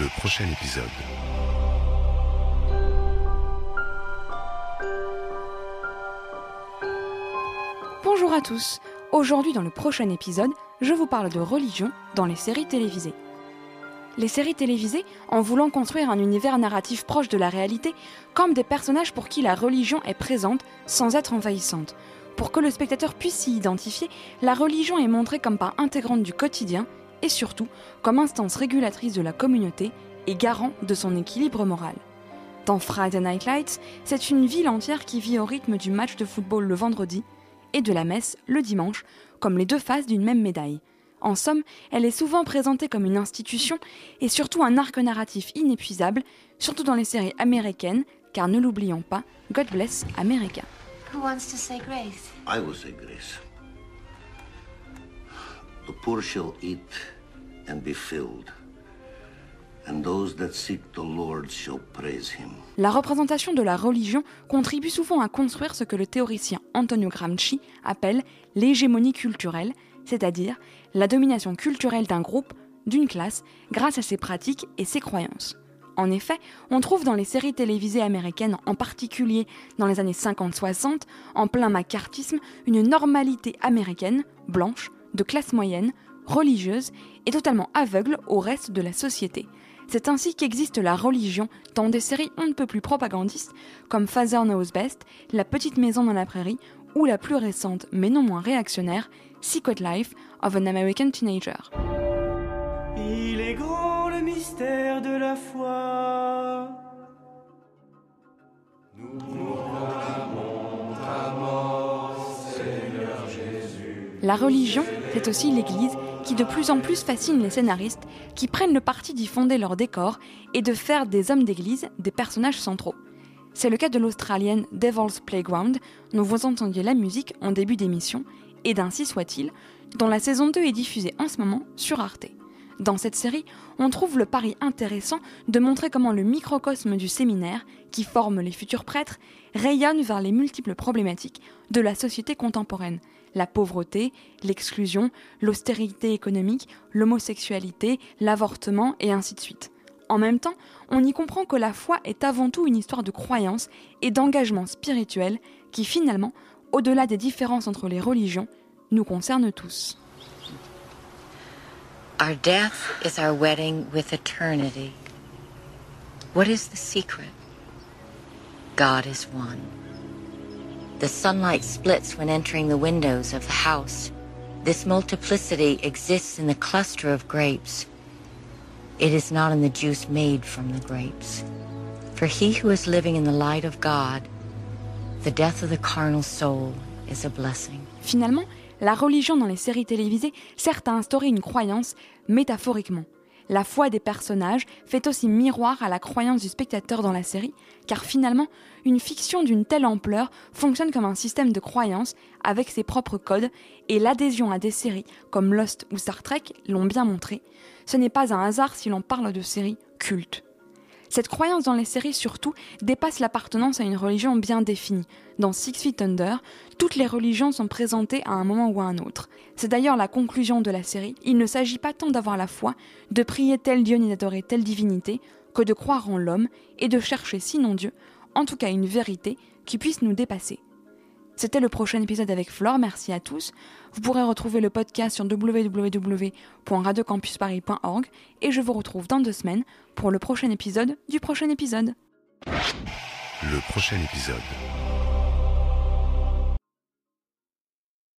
Le prochain épisode. Bonjour à tous. Aujourd'hui, dans le prochain épisode, je vous parle de religion dans les séries télévisées. Les séries télévisées, en voulant construire un univers narratif proche de la réalité, comme des personnages pour qui la religion est présente sans être envahissante. Pour que le spectateur puisse s'y identifier, la religion est montrée comme part intégrante du quotidien et surtout comme instance régulatrice de la communauté et garant de son équilibre moral. Dans Friday Night Lights, c'est une ville entière qui vit au rythme du match de football le vendredi et de la messe le dimanche, comme les deux faces d'une même médaille. En somme, elle est souvent présentée comme une institution et surtout un arc narratif inépuisable, surtout dans les séries américaines, car ne l'oublions pas, God bless America. Who wants to say grace? I will say grace. The poor shall eat and be filled, and those that seek the Lord shall praise him. La représentation de la religion contribue souvent à construire ce que le théoricien Antonio Gramsci appelle l'hégémonie culturelle, c'est-à-dire la domination culturelle d'un groupe, d'une classe, grâce à ses pratiques et ses croyances. En effet, on trouve dans les séries télévisées américaines, en particulier dans les années 50-60, en plein macartisme, une normalité américaine, blanche, de classe moyenne, religieuse et totalement aveugle au reste de la société. C'est ainsi qu'existe la religion dans des séries on ne peut plus propagandistes comme Father Knows Best, La petite maison dans la prairie ou la plus récente mais non moins réactionnaire, Secret Life of an American Teenager. Il est grand le mystère de la foi. La religion, c'est aussi l'Église qui de plus en plus fascine les scénaristes qui prennent le parti d'y fonder leur décor et de faire des hommes d'Église des personnages centraux. C'est le cas de l'Australienne Devil's Playground, dont vous entendiez la musique en début d'émission, et d'Ainsi soit-il, dont la saison 2 est diffusée en ce moment sur Arte. Dans cette série, on trouve le pari intéressant de montrer comment le microcosme du séminaire, qui forme les futurs prêtres, rayonne vers les multiples problématiques de la société contemporaine. La pauvreté, l'exclusion, l'austérité économique, l'homosexualité, l'avortement et ainsi de suite. En même temps, on y comprend que la foi est avant tout une histoire de croyance et d'engagement spirituel qui finalement, au-delà des différences entre les religions, nous concerne tous. Our death is our wedding with eternity. What is the secret? God is one. The sunlight splits when entering the windows of the house. This multiplicity exists in the cluster of grapes. It is not in the juice made from the grapes. For he who is living in the light of God, the death of the carnal soul is a blessing. Finalement, la religion dans les séries télévisées sert à instaurer une croyance métaphoriquement. La foi des personnages fait aussi miroir à la croyance du spectateur dans la série, car finalement, une fiction d'une telle ampleur fonctionne comme un système de croyance avec ses propres codes, et l'adhésion à des séries comme Lost ou Star Trek l'ont bien montré. Ce n'est pas un hasard si l'on parle de séries cultes. Cette croyance dans les séries surtout dépasse l'appartenance à une religion bien définie. Dans Six Feet Under, toutes les religions sont présentées à un moment ou à un autre. C'est d'ailleurs la conclusion de la série. Il ne s'agit pas tant d'avoir la foi, de prier tel Dieu ni d'adorer telle divinité, que de croire en l'homme et de chercher, sinon Dieu, en tout cas une vérité qui puisse nous dépasser. C'était le prochain épisode avec Flore, merci à tous. Vous pourrez retrouver le podcast sur www.radiocampusparis.org et je vous retrouve dans deux semaines pour le prochain épisode du prochain épisode. Le prochain épisode.